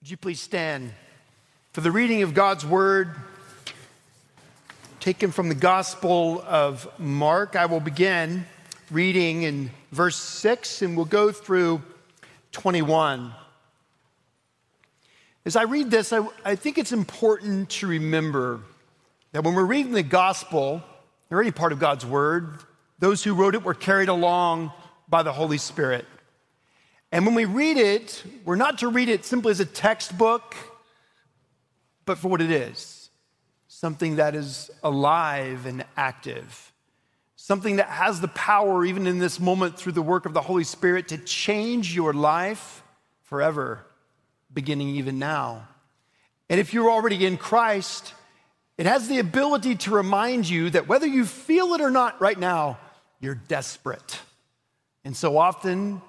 Would you please stand for the reading of God's word taken from the Gospel of Mark? I will begin reading in verse 6 and we'll go through 21. As I read this, I, I think it's important to remember that when we're reading the Gospel, or any part of God's word, those who wrote it were carried along by the Holy Spirit. And when we read it, we're not to read it simply as a textbook, but for what it is something that is alive and active, something that has the power, even in this moment, through the work of the Holy Spirit, to change your life forever, beginning even now. And if you're already in Christ, it has the ability to remind you that whether you feel it or not right now, you're desperate. And so often,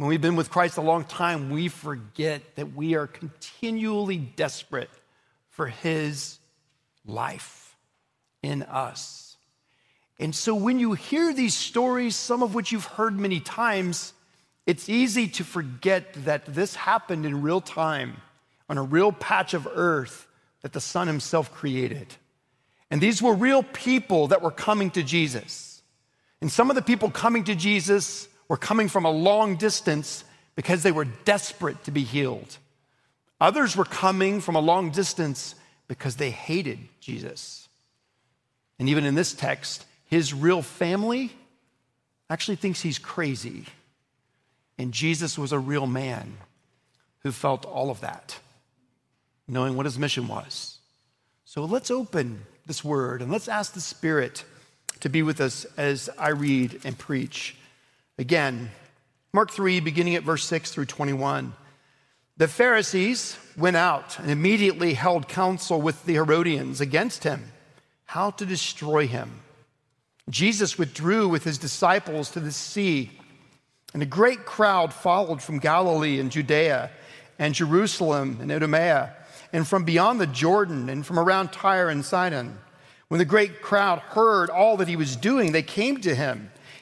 when we've been with Christ a long time, we forget that we are continually desperate for His life in us. And so when you hear these stories, some of which you've heard many times, it's easy to forget that this happened in real time on a real patch of earth that the Son Himself created. And these were real people that were coming to Jesus. And some of the people coming to Jesus were coming from a long distance because they were desperate to be healed. Others were coming from a long distance because they hated Jesus. And even in this text, his real family actually thinks he's crazy. And Jesus was a real man who felt all of that, knowing what his mission was. So let's open this word and let's ask the Spirit to be with us as I read and preach. Again, Mark 3, beginning at verse 6 through 21. The Pharisees went out and immediately held counsel with the Herodians against him, how to destroy him. Jesus withdrew with his disciples to the sea, and a great crowd followed from Galilee and Judea and Jerusalem and Idumea, and from beyond the Jordan and from around Tyre and Sidon. When the great crowd heard all that he was doing, they came to him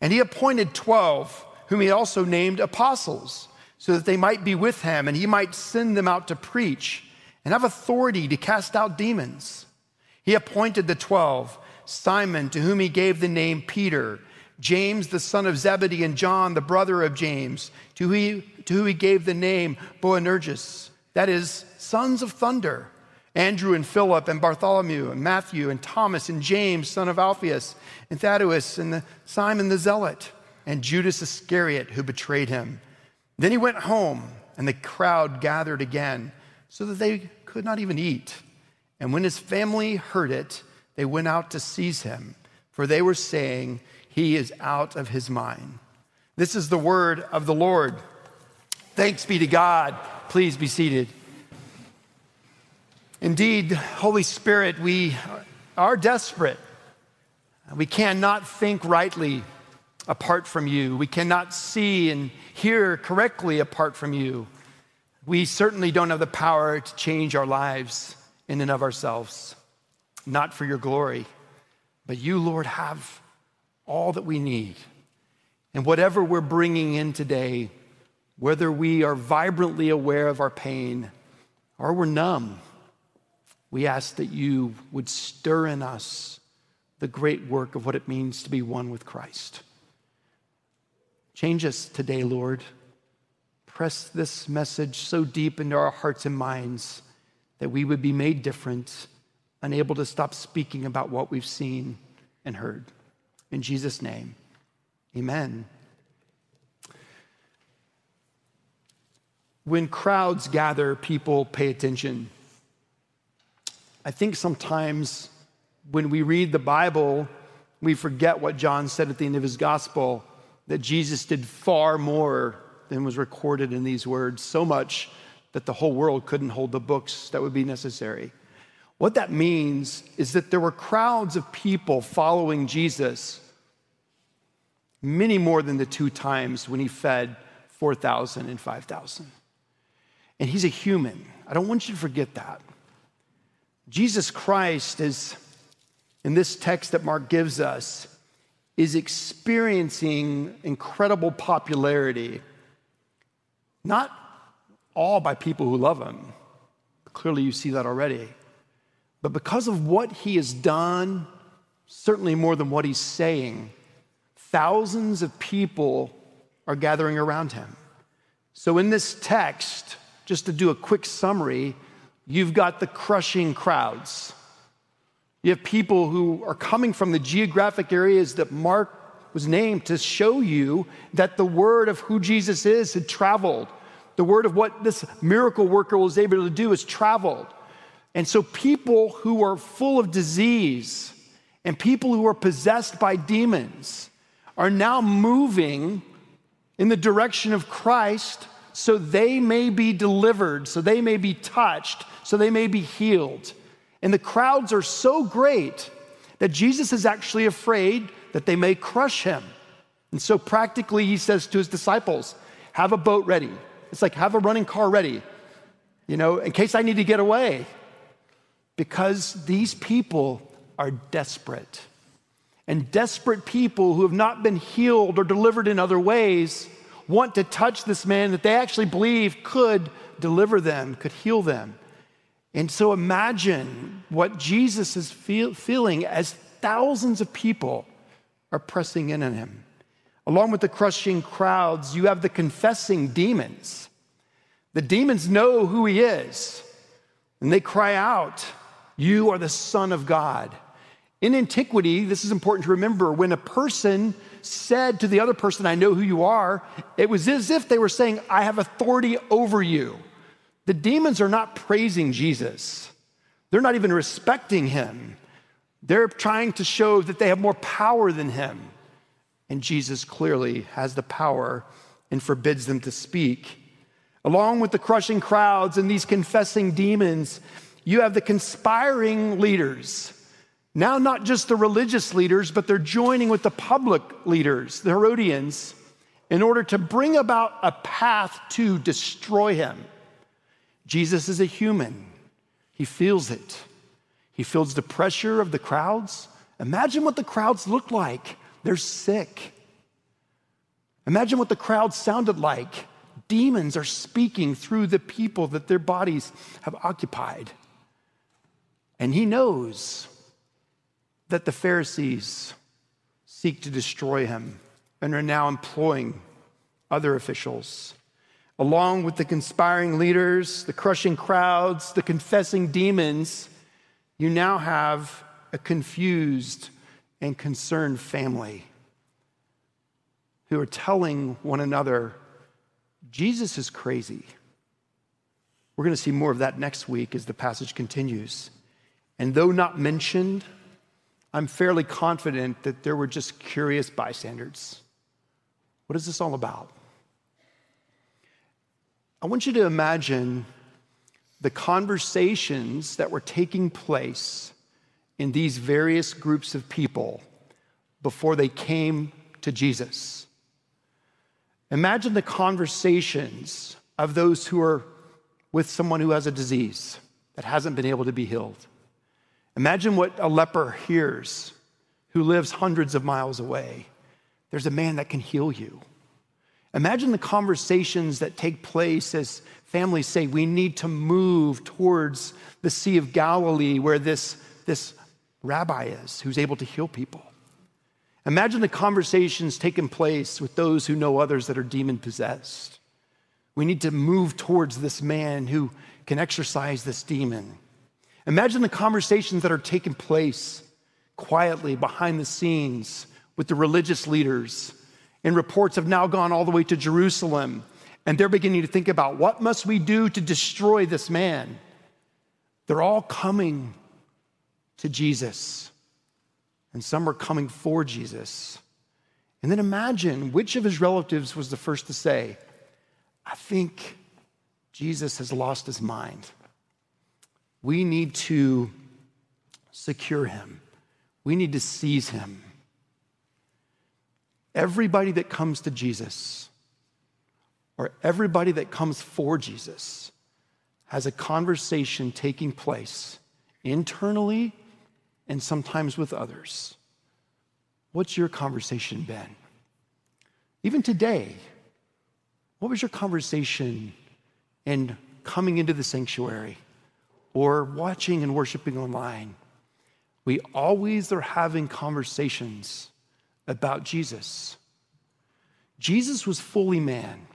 And he appointed 12, whom he also named apostles, so that they might be with him and he might send them out to preach and have authority to cast out demons. He appointed the 12, Simon, to whom he gave the name Peter, James, the son of Zebedee, and John, the brother of James, to whom he, to whom he gave the name Boanerges, that is, sons of thunder. Andrew and Philip and Bartholomew and Matthew and Thomas and James, son of Alphaeus, and Thaddeus and the, Simon the Zealot, and Judas Iscariot, who betrayed him. Then he went home, and the crowd gathered again, so that they could not even eat. And when his family heard it, they went out to seize him, for they were saying, He is out of his mind. This is the word of the Lord. Thanks be to God. Please be seated. Indeed, Holy Spirit, we are desperate. We cannot think rightly apart from you. We cannot see and hear correctly apart from you. We certainly don't have the power to change our lives in and of ourselves, not for your glory. But you, Lord, have all that we need. And whatever we're bringing in today, whether we are vibrantly aware of our pain or we're numb, we ask that you would stir in us the great work of what it means to be one with Christ. Change us today, Lord. Press this message so deep into our hearts and minds that we would be made different, unable to stop speaking about what we've seen and heard. In Jesus' name, amen. When crowds gather, people pay attention. I think sometimes when we read the Bible, we forget what John said at the end of his gospel that Jesus did far more than was recorded in these words, so much that the whole world couldn't hold the books that would be necessary. What that means is that there were crowds of people following Jesus, many more than the two times when he fed 4,000 and 5,000. And he's a human. I don't want you to forget that. Jesus Christ is, in this text that Mark gives us, is experiencing incredible popularity, not all by people who love him. Clearly, you see that already. But because of what he has done, certainly more than what he's saying, thousands of people are gathering around him. So, in this text, just to do a quick summary, you've got the crushing crowds. You have people who are coming from the geographic areas that Mark was named to show you that the word of who Jesus is had traveled. The word of what this miracle worker was able to do has traveled. And so, people who are full of disease and people who are possessed by demons are now moving in the direction of Christ so they may be delivered, so they may be touched, so they may be healed. And the crowds are so great that Jesus is actually afraid that they may crush him. And so, practically, he says to his disciples, Have a boat ready. It's like, have a running car ready, you know, in case I need to get away because these people are desperate. And desperate people who have not been healed or delivered in other ways want to touch this man that they actually believe could deliver them, could heal them. And so imagine what Jesus is feel, feeling as thousands of people are pressing in on him. Along with the crushing crowds, you have the confessing demons. The demons know who he is, and they cry out, you are the Son of God. In antiquity, this is important to remember, when a person said to the other person, I know who you are, it was as if they were saying, I have authority over you. The demons are not praising Jesus, they're not even respecting him. They're trying to show that they have more power than him. And Jesus clearly has the power and forbids them to speak. Along with the crushing crowds and these confessing demons, you have the conspiring leaders. Now, not just the religious leaders, but they're joining with the public leaders, the Herodians, in order to bring about a path to destroy him. Jesus is a human, he feels it. He feels the pressure of the crowds. Imagine what the crowds look like. They're sick. Imagine what the crowd sounded like. Demons are speaking through the people that their bodies have occupied. And he knows that the Pharisees seek to destroy him and are now employing other officials. Along with the conspiring leaders, the crushing crowds, the confessing demons, you now have a confused and concerned family who are telling one another, Jesus is crazy. We're going to see more of that next week as the passage continues. And though not mentioned, I'm fairly confident that there were just curious bystanders. What is this all about? I want you to imagine the conversations that were taking place in these various groups of people before they came to Jesus. Imagine the conversations of those who are with someone who has a disease that hasn't been able to be healed. Imagine what a leper hears who lives hundreds of miles away. There's a man that can heal you. Imagine the conversations that take place as families say, We need to move towards the Sea of Galilee where this, this rabbi is who's able to heal people. Imagine the conversations taking place with those who know others that are demon possessed. We need to move towards this man who can exorcise this demon. Imagine the conversations that are taking place quietly behind the scenes with the religious leaders. And reports have now gone all the way to Jerusalem. And they're beginning to think about what must we do to destroy this man? They're all coming to Jesus. And some are coming for Jesus. And then imagine which of his relatives was the first to say, I think Jesus has lost his mind. We need to secure him, we need to seize him. Everybody that comes to Jesus, or everybody that comes for Jesus, has a conversation taking place internally and sometimes with others. What's your conversation been? Even today, what was your conversation in coming into the sanctuary or watching and worshiping online? We always are having conversations about Jesus. Jesus was fully man.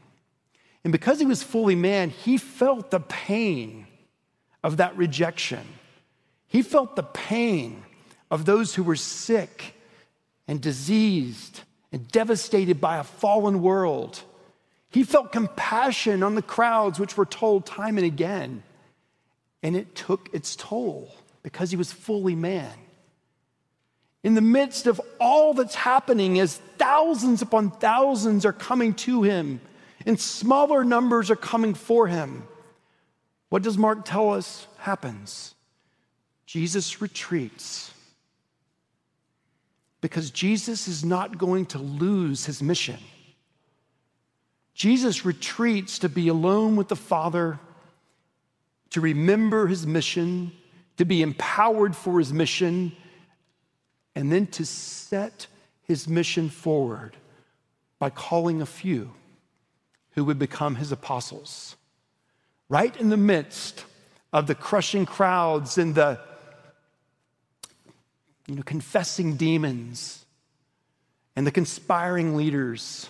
And because he was fully man, he felt the pain of that rejection. He felt the pain of those who were sick and diseased and devastated by a fallen world. He felt compassion on the crowds, which were told time and again. And it took its toll because he was fully man. In the midst of all that's happening, as thousands upon thousands are coming to him, and smaller numbers are coming for him, what does Mark tell us happens? Jesus retreats because Jesus is not going to lose his mission. Jesus retreats to be alone with the Father, to remember his mission, to be empowered for his mission, and then to set his mission forward by calling a few who would become his apostles. Right in the midst of the crushing crowds and the you know, confessing demons and the conspiring leaders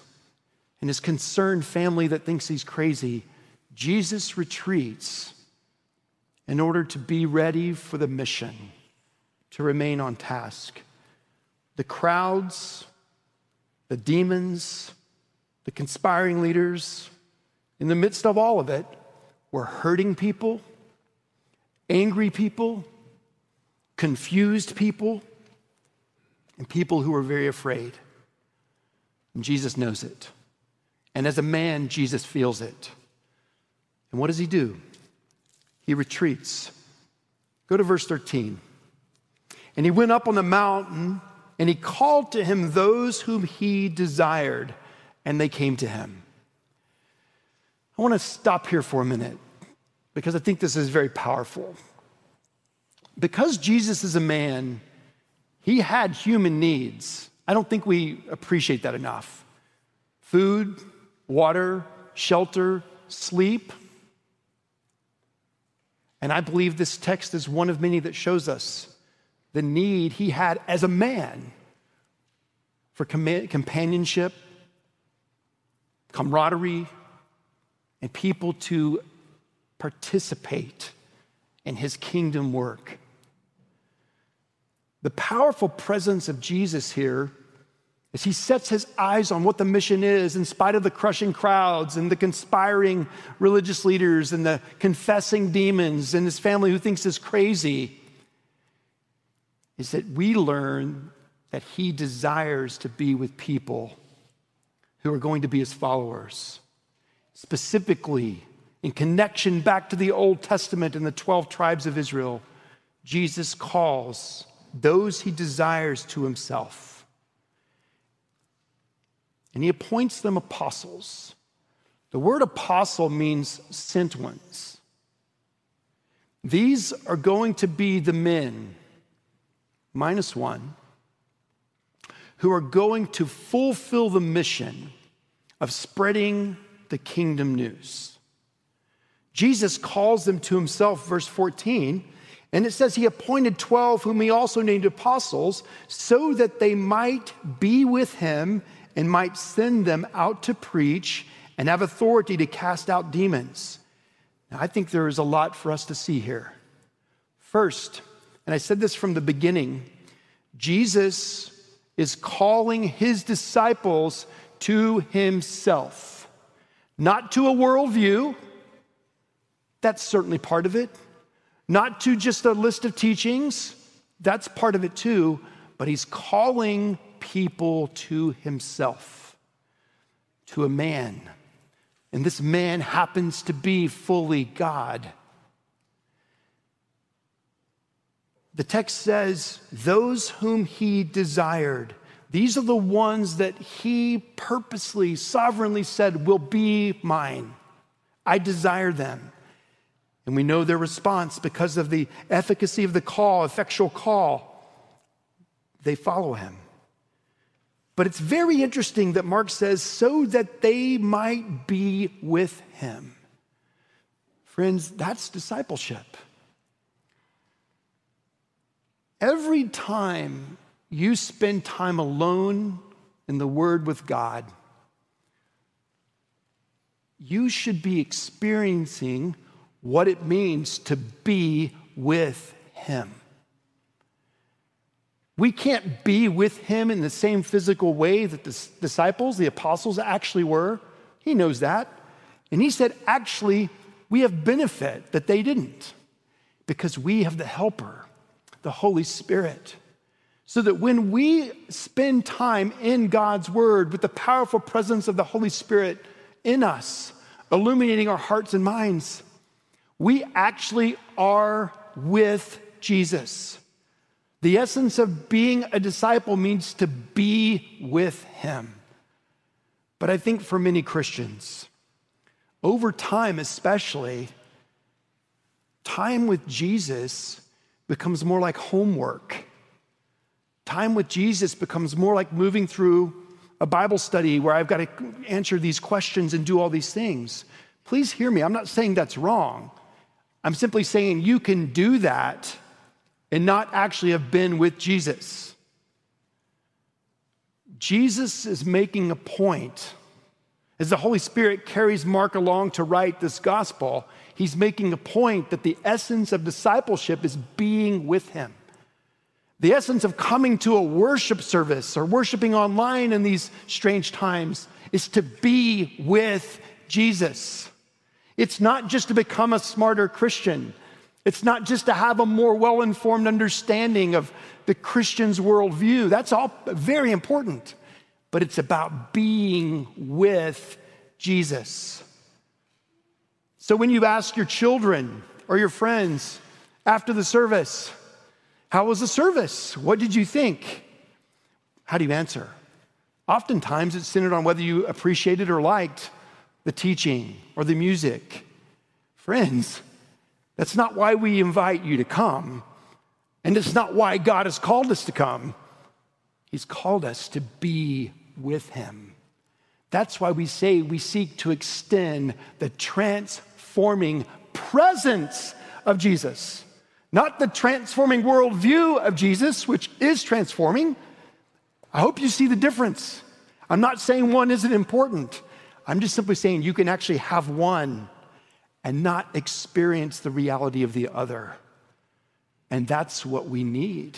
and his concerned family that thinks he's crazy, Jesus retreats in order to be ready for the mission, to remain on task. The crowds, the demons, the conspiring leaders, in the midst of all of it, were hurting people, angry people, confused people, and people who were very afraid. And Jesus knows it. And as a man, Jesus feels it. And what does he do? He retreats. Go to verse 13. And he went up on the mountain and he called to him those whom he desired, and they came to him. I want to stop here for a minute because I think this is very powerful. Because Jesus is a man, he had human needs. I don't think we appreciate that enough food, water, shelter, sleep. And I believe this text is one of many that shows us the need he had as a man for companionship, camaraderie, and people to participate in his kingdom work. The powerful presence of Jesus here as he sets his eyes on what the mission is, in spite of the crushing crowds and the conspiring religious leaders and the confessing demons and his family who thinks is crazy, is that we learn that he desires to be with people who are going to be his followers. Specifically, in connection back to the Old Testament and the 12 tribes of Israel, Jesus calls those he desires to himself. And he appoints them apostles. The word apostle means sent ones. These are going to be the men minus one, who are going to fulfill the mission of spreading the kingdom news. Jesus calls them to himself, verse 14, and it says he appointed 12, whom he also named apostles, so that they might be with him and might send them out to preach and have authority to cast out demons. Now, I think there is a lot for us to see here. First, and I said this from the beginning Jesus is calling his disciples to himself, not to a worldview. That's certainly part of it. Not to just a list of teachings. That's part of it too. But he's calling people to himself, to a man, And this man happens to be fully God. The text says, Those whom he desired, these are the ones that he purposely, sovereignly said will be mine. I desire them. And we know their response because of the efficacy of the call, effectual call. They follow him. But it's very interesting that Mark says, so that they might be with him. Friends, that's discipleship. Every time you spend time alone in the Word with God, you should be experiencing what it means to be with Him. We can't be with Him in the same physical way that the disciples, the apostles, actually were. He knows that. And He said, actually, we have benefit that they didn't because we have the Helper, the Holy Spirit. So that when we spend time in God's Word with the powerful presence of the Holy Spirit in us, illuminating our hearts and minds, we actually are with Jesus. The essence of being a disciple means to be with Him. But I think for many Christians, over time especially, time with Jesus becomes more like homework Time with Jesus becomes more like moving through a Bible study where I've got to answer these questions and do all these things. Please hear me. I'm not saying that's wrong. I'm simply saying you can do that and not actually have been with Jesus. Jesus is making a point. As the Holy Spirit carries Mark along to write this gospel, he's making a point that the essence of discipleship is being with him. The essence of coming to a worship service or worshiping online in these strange times is to be with Jesus. It's not just to become a smarter Christian. It's not just to have a more well informed understanding of the Christian's worldview. That's all very important. But it's about being with Jesus. So when you ask your children or your friends after the service, how was the service? What did you think? How do you answer? Oftentimes it's centered on whether you appreciated or liked the teaching or the music. Friends, that's not why we invite you to come. And it's not why God has called us to come. He's called us to be with Him. That's why we say we seek to extend the transforming presence of Jesus. Not the transforming worldview of Jesus, which is transforming. I hope you see the difference. I'm not saying one isn't important. I'm just simply saying you can actually have one and not experience the reality of the other. And that's what we need.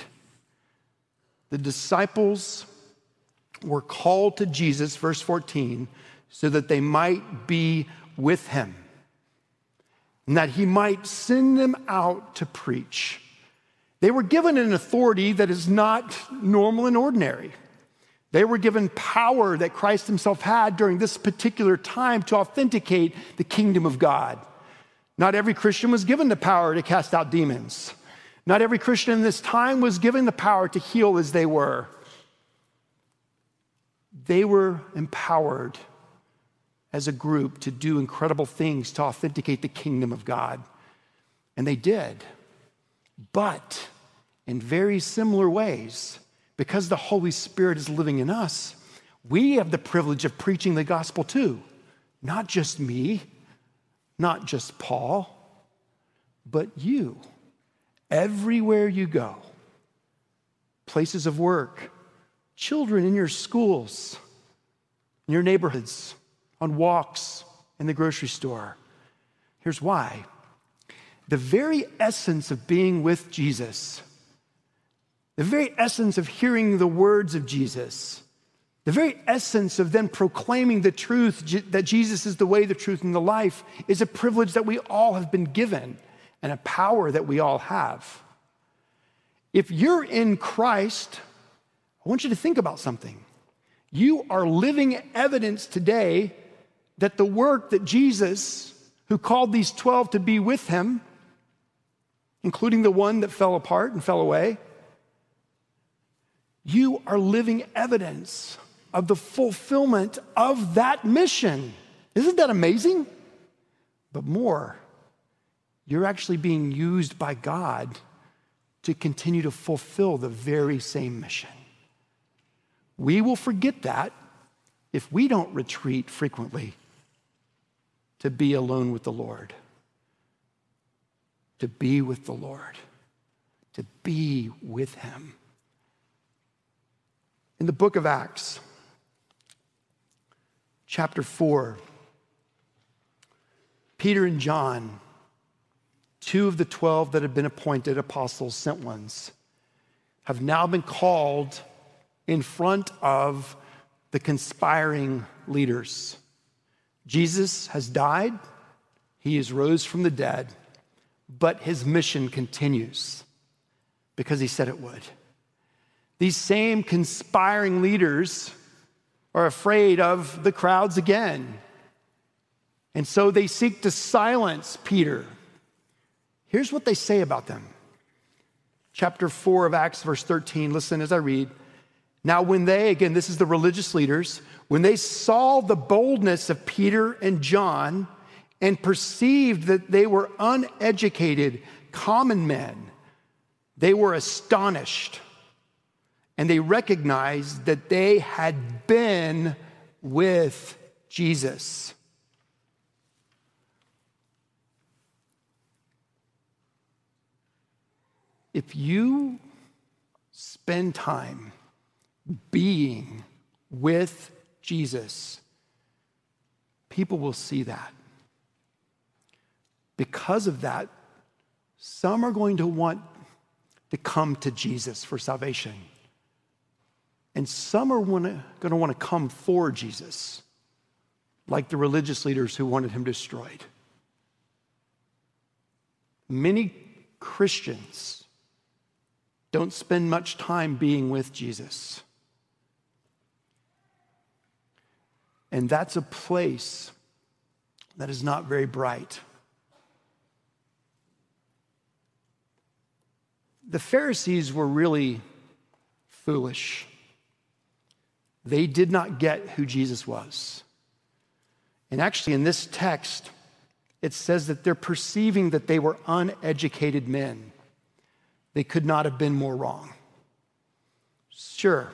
The disciples were called to Jesus, verse 14, so that they might be with him and that he might send them out to preach. They were given an authority that is not normal and ordinary. They were given power that Christ himself had during this particular time to authenticate the kingdom of God. Not every Christian was given the power to cast out demons. Not every Christian in this time was given the power to heal as they were. They were empowered as a group to do incredible things to authenticate the kingdom of God. And they did. But in very similar ways, because the Holy Spirit is living in us, we have the privilege of preaching the gospel too. Not just me, not just Paul, but you. Everywhere you go, places of work, children in your schools, in your neighborhoods, on walks in the grocery store. Here's why the very essence of being with Jesus, the very essence of hearing the words of Jesus, the very essence of then proclaiming the truth that Jesus is the way, the truth, and the life is a privilege that we all have been given and a power that we all have. If you're in Christ, I want you to think about something. You are living evidence today that the work that Jesus, who called these 12 to be with him, including the one that fell apart and fell away, you are living evidence of the fulfillment of that mission. Isn't that amazing? But more, you're actually being used by God to continue to fulfill the very same mission. We will forget that if we don't retreat frequently to be alone with the Lord to be with the Lord, to be with Him. In the book of Acts, chapter 4, Peter and John, two of the 12 that have been appointed apostles, sent ones, have now been called in front of the conspiring leaders. Jesus has died, he is rose from the dead but his mission continues because he said it would. These same conspiring leaders are afraid of the crowds again. And so they seek to silence Peter. Here's what they say about them. Chapter 4 of Acts, verse 13. Listen as I read. Now, when they, again, this is the religious leaders, when they saw the boldness of Peter and John, and perceived that they were uneducated, common men, they were astonished and they recognized that they had been with Jesus. If you spend time being with Jesus, people will see that. Because of that, some are going to want to come to Jesus for salvation. And some are going to want to come for Jesus, like the religious leaders who wanted him destroyed. Many Christians don't spend much time being with Jesus. And that's a place that is not very bright. the Pharisees were really foolish. They did not get who Jesus was. And actually, in this text, it says that they're perceiving that they were uneducated men. They could not have been more wrong. Sure,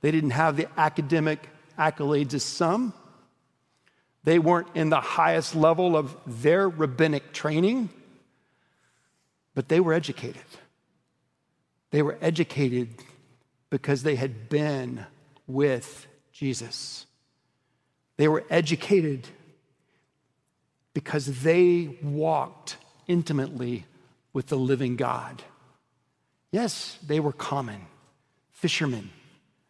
they didn't have the academic accolades as some. They weren't in the highest level of their rabbinic training, but they were educated. They were educated because they had been with Jesus. They were educated because they walked intimately with the living God. Yes, they were common, fishermen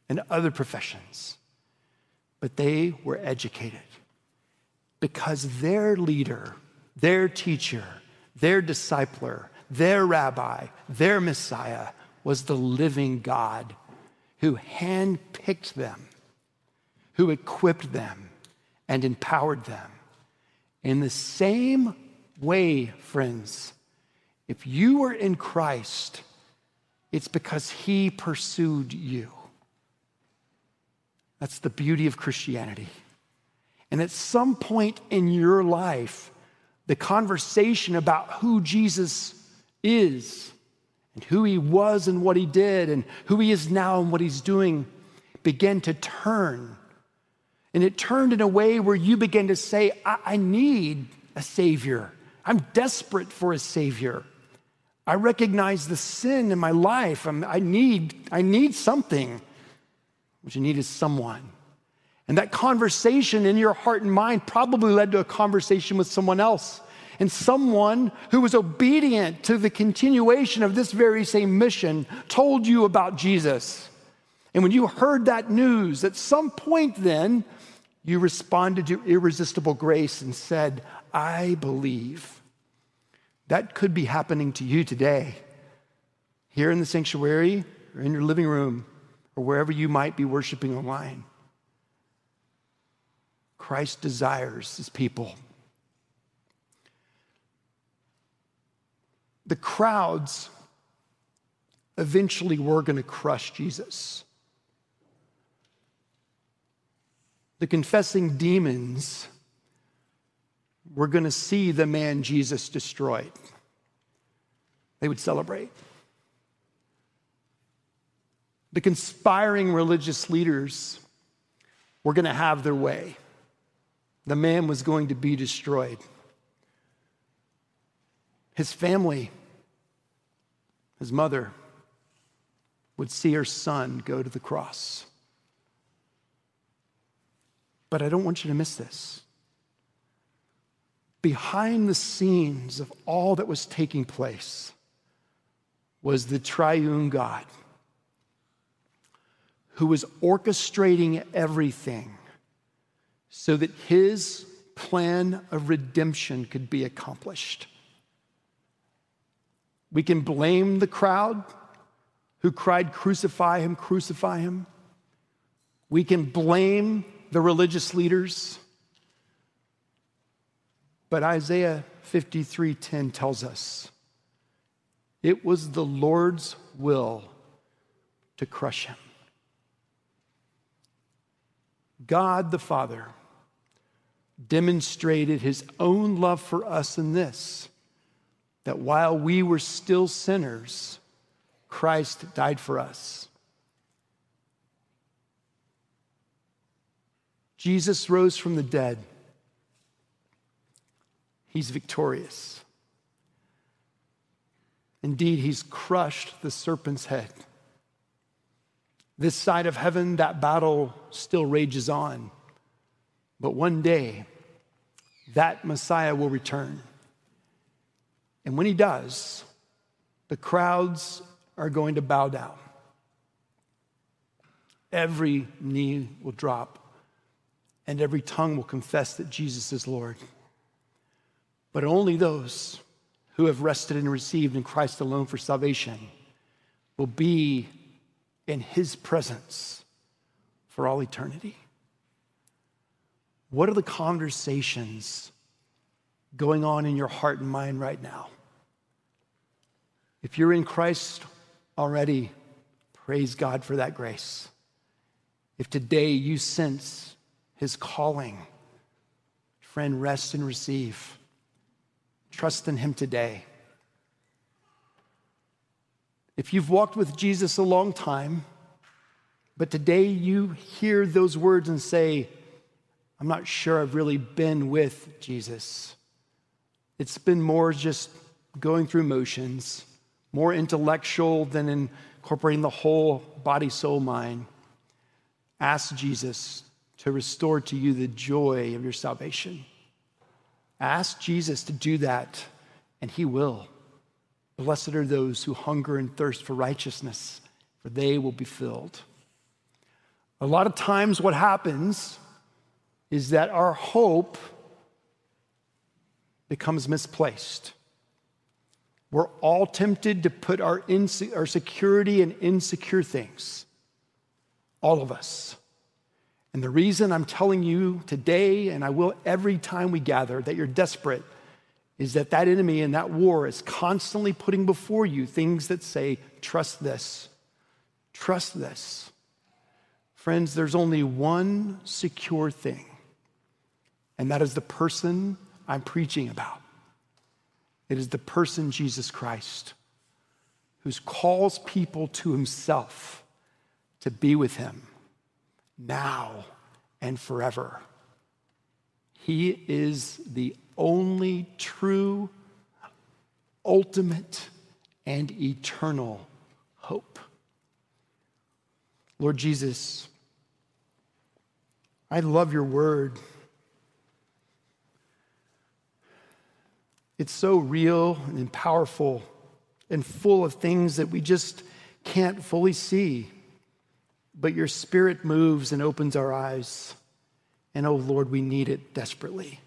and other professions, but they were educated because their leader, their teacher, their discipler, their rabbi, their Messiah was the living God who handpicked them, who equipped them, and empowered them. In the same way, friends, if you are in Christ, it's because he pursued you. That's the beauty of Christianity. And at some point in your life, the conversation about who Jesus is and who he was and what he did and who he is now and what he's doing began to turn. And it turned in a way where you began to say, I, I need a Savior. I'm desperate for a Savior. I recognize the sin in my life. I'm, i need, I need something. What you need is someone. And that conversation in your heart and mind probably led to a conversation with someone else and someone who was obedient to the continuation of this very same mission told you about Jesus. And when you heard that news, at some point then, you responded to irresistible grace and said, I believe. That could be happening to you today, here in the sanctuary, or in your living room, or wherever you might be worshiping online. Christ desires his people. The crowds eventually were going to crush Jesus. The confessing demons were going to see the man Jesus destroyed. They would celebrate. The conspiring religious leaders were going to have their way. The man was going to be destroyed. His family, his mother, would see her son go to the cross. But I don't want you to miss this. Behind the scenes of all that was taking place was the triune God who was orchestrating everything so that his plan of redemption could be accomplished. We can blame the crowd who cried, Crucify him, crucify him. We can blame the religious leaders. But Isaiah 53:10 tells us it was the Lord's will to crush him. God the Father demonstrated his own love for us in this that while we were still sinners, Christ died for us. Jesus rose from the dead. He's victorious. Indeed, he's crushed the serpent's head. This side of heaven, that battle still rages on. But one day, that Messiah will return. And when he does, the crowds are going to bow down. Every knee will drop, and every tongue will confess that Jesus is Lord. But only those who have rested and received in Christ alone for salvation will be in his presence for all eternity? What are the conversations going on in your heart and mind right now? If you're in Christ already, praise God for that grace. If today you sense his calling, friend, rest and receive. Trust in him today. If you've walked with Jesus a long time, but today you hear those words and say, I'm not sure I've really been with Jesus. It's been more just going through motions, more intellectual than incorporating the whole body, soul, mind. Ask Jesus to restore to you the joy of your salvation. Ask Jesus to do that, and He will. Blessed are those who hunger and thirst for righteousness, for they will be filled. A lot of times, what happens is that our hope becomes misplaced. We're all tempted to put our, inse- our security in insecure things. All of us. And the reason I'm telling you today, and I will every time we gather, that you're desperate is that that enemy in that war is constantly putting before you things that say, trust this, trust this. Friends, there's only one secure thing, and that is the person I'm preaching about. It is the person, Jesus Christ, who calls people to himself to be with him now and forever. He is the only true, ultimate, and eternal hope. Lord Jesus, I love your word. It's so real and powerful and full of things that we just can't fully see. But your spirit moves and opens our eyes. And oh Lord, we need it desperately.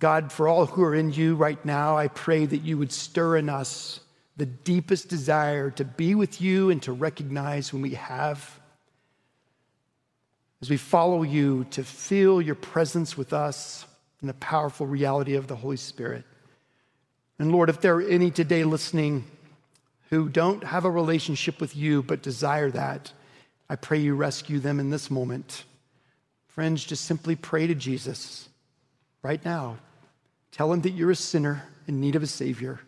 God, for all who are in you right now, I pray that you would stir in us the deepest desire to be with you and to recognize when we have as we follow you to feel your presence with us and the powerful reality of the Holy Spirit. And Lord, if there are any today listening who don't have a relationship with you but desire that, I pray you rescue them in this moment. Friends, just simply pray to Jesus right now. Tell him that you're a sinner in need of a Savior,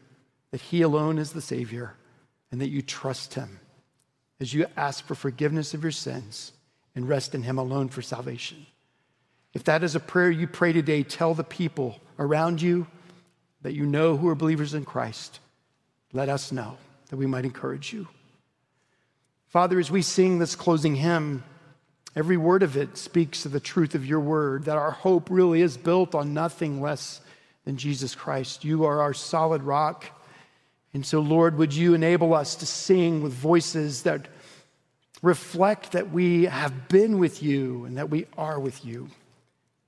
that he alone is the Savior, and that you trust him as you ask for forgiveness of your sins and rest in him alone for salvation. If that is a prayer you pray today, tell the people around you that you know who are believers in Christ. Let us know that we might encourage you. Father, as we sing this closing hymn, every word of it speaks to the truth of your word, that our hope really is built on nothing less than Jesus Christ. You are our solid rock. And so, Lord, would you enable us to sing with voices that reflect that we have been with you and that we are with you?